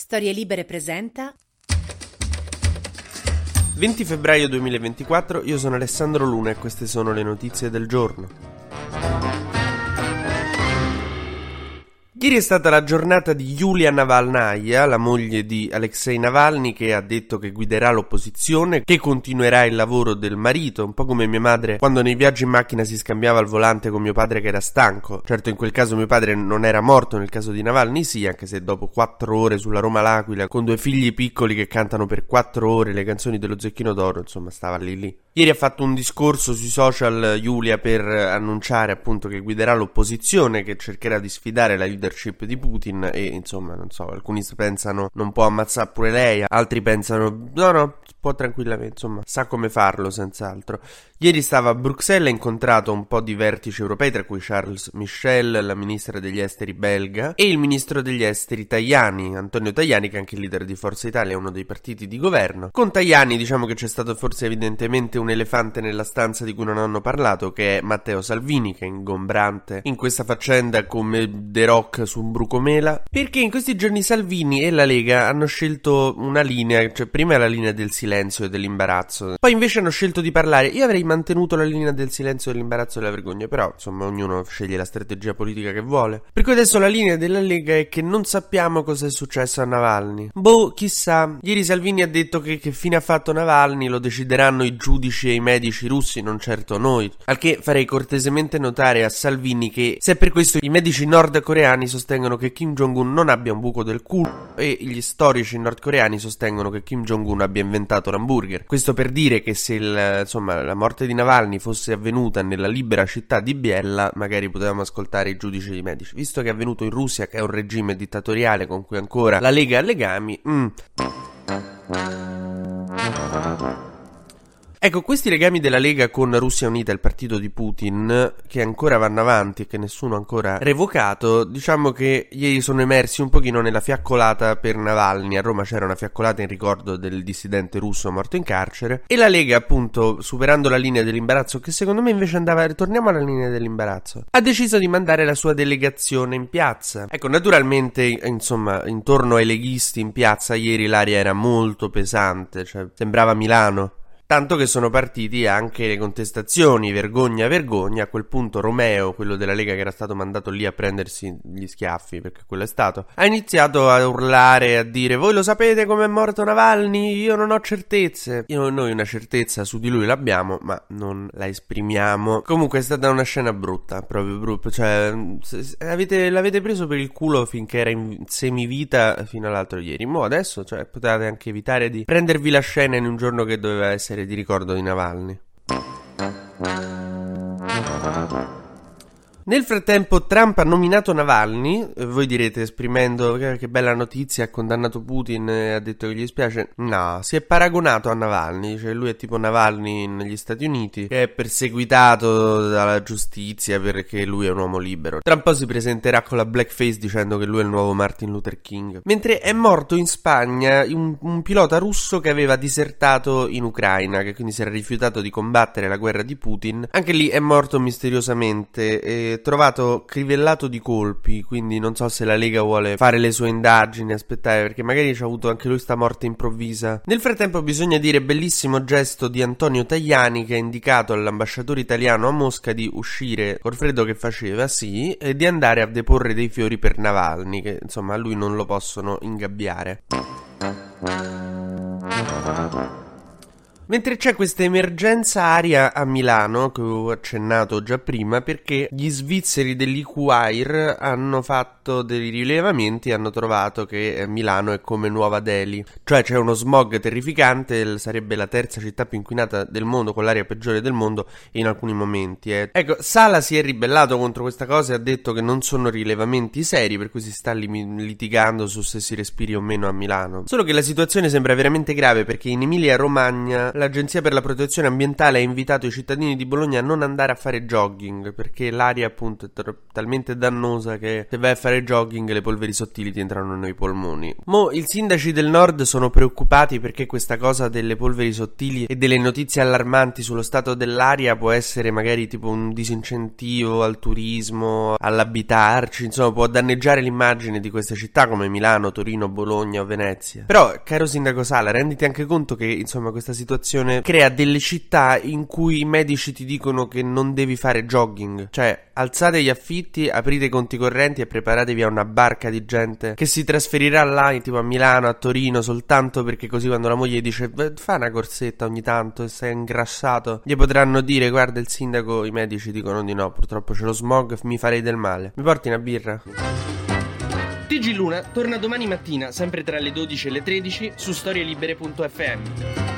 Storie Libere presenta 20 febbraio 2024, io sono Alessandro Luna e queste sono le notizie del giorno. Ieri è stata la giornata di Yulia Navalnaya, la moglie di Alexei Navalny, che ha detto che guiderà l'opposizione, che continuerà il lavoro del marito, un po' come mia madre quando nei viaggi in macchina si scambiava al volante con mio padre che era stanco. Certo in quel caso mio padre non era morto, nel caso di Navalny sì, anche se dopo quattro ore sulla Roma L'Aquila, con due figli piccoli che cantano per quattro ore le canzoni dello Zecchino d'Oro, insomma stava lì lì. Ieri ha fatto un discorso sui social Giulia per annunciare appunto che guiderà l'opposizione, che cercherà di sfidare la leadership di Putin e insomma non so, alcuni pensano non può ammazzare pure lei, altri pensano no no, può tranquillamente, insomma sa come farlo senz'altro. Ieri stava a Bruxelles e ha incontrato un po' di vertici europei, tra cui Charles Michel, la ministra degli esteri belga, e il ministro degli esteri Tajani, Antonio Tajani, che è anche il leader di Forza Italia, uno dei partiti di governo. Con Tajani diciamo che c'è stato forse evidentemente un elefante nella stanza di cui non hanno parlato, che è Matteo Salvini, che è ingombrante in questa faccenda come The Rock su un brucomela, perché in questi giorni Salvini e la Lega hanno scelto una linea, cioè prima la linea del silenzio e dell'imbarazzo, poi invece hanno scelto di parlare. Io avrei mantenuto la linea del silenzio, dell'imbarazzo e della vergogna, però insomma ognuno sceglie la strategia politica che vuole. Per cui adesso la linea della Lega è che non sappiamo cosa è successo a Navalny. Boh, chissà. Ieri Salvini ha detto che che fine ha fatto Navalny lo decideranno i giudici e i medici russi, non certo noi. Al che farei cortesemente notare a Salvini che se per questo i medici nordcoreani sostengono che Kim Jong-un non abbia un buco del culo e gli storici nordcoreani sostengono che Kim Jong-un abbia inventato l'hamburger. Questo per dire che se il, insomma, la morte di Navalny fosse avvenuta nella libera città di Biella, magari potevamo ascoltare i giudici e i medici. Visto che è avvenuto in Russia, che è un regime dittatoriale con cui ancora la Lega ha legami, mm. Ecco, questi legami della Lega con Russia Unita, il partito di Putin, che ancora vanno avanti e che nessuno ha ancora revocato, diciamo che ieri sono emersi un pochino nella fiaccolata per Navalny. A Roma c'era una fiaccolata in ricordo del dissidente russo morto in carcere. E la Lega, appunto, superando la linea dell'imbarazzo, che secondo me invece andava, ritorniamo alla linea dell'imbarazzo, ha deciso di mandare la sua delegazione in piazza. Ecco, naturalmente, insomma, intorno ai leghisti in piazza ieri l'aria era molto pesante, cioè sembrava Milano. Tanto che sono partiti anche le contestazioni, vergogna, vergogna. A quel punto Romeo, quello della Lega che era stato mandato lì a prendersi gli schiaffi, perché quello è stato, ha iniziato a urlare, a dire voi lo sapete come è morto Navalny? Io non ho certezze. Io, noi una certezza su di lui l'abbiamo, ma non la esprimiamo. Comunque è stata una scena brutta, proprio brutta. Cioè, avete, l'avete preso per il culo finché era in semivita fino all'altro ieri. Mo adesso, cioè, potete anche evitare di prendervi la scena in un giorno che doveva essere di ricordo di Navalny. Nel frattempo Trump ha nominato Navalny, voi direte esprimendo che bella notizia, ha condannato Putin e ha detto che gli spiace. No, si è paragonato a Navalny, cioè lui è tipo Navalny negli Stati Uniti, che è perseguitato dalla giustizia perché lui è un uomo libero. Tra un po' si presenterà con la blackface dicendo che lui è il nuovo Martin Luther King. Mentre è morto in Spagna un, un pilota russo che aveva disertato in Ucraina, che quindi si era rifiutato di combattere la guerra di Putin. Anche lì è morto misteriosamente e trovato crivellato di colpi, quindi non so se la Lega vuole fare le sue indagini, aspettare, perché magari ci ha avuto anche lui sta morte improvvisa. Nel frattempo bisogna dire bellissimo gesto di Antonio Tajani che ha indicato all'ambasciatore italiano a Mosca di uscire col freddo che faceva, sì, e di andare a deporre dei fiori per Navalny, che insomma a lui non lo possono ingabbiare. Mentre c'è questa emergenza aria a Milano, che ho accennato già prima, perché gli svizzeri dell'Equire hanno fatto dei rilevamenti e hanno trovato che eh, Milano è come Nuova Delhi. Cioè c'è uno smog terrificante, sarebbe la terza città più inquinata del mondo, con l'aria peggiore del mondo in alcuni momenti. Eh. Ecco, Sala si è ribellato contro questa cosa e ha detto che non sono rilevamenti seri, per cui si sta litigando su se si respiri o meno a Milano. Solo che la situazione sembra veramente grave perché in Emilia-Romagna l'Agenzia per la protezione ambientale ha invitato i cittadini di Bologna a non andare a fare jogging perché l'aria appunto è t- talmente dannosa che se vai a fare jogging le polveri sottili ti entrano nei polmoni. Mo i sindaci del nord sono preoccupati perché questa cosa delle polveri sottili e delle notizie allarmanti sullo stato dell'aria può essere magari tipo un disincentivo al turismo, all'abitarci, insomma può danneggiare l'immagine di queste città come Milano, Torino, Bologna o Venezia. Però, caro sindaco Sala, renditi anche conto che insomma questa situazione crea delle città in cui i medici ti dicono che non devi fare jogging, cioè alzate gli affitti, aprite i conti correnti e preparatevi a una barca di gente che si trasferirà là, tipo a Milano, a Torino, soltanto perché così quando la moglie dice fa una corsetta ogni tanto e sei ingrassato, gli potranno dire guarda il sindaco, i medici dicono di no, purtroppo c'è lo smog, mi farei del male. Mi porti una birra? TG Luna torna domani mattina, sempre tra le 12 e le 13, su storielibere.fm.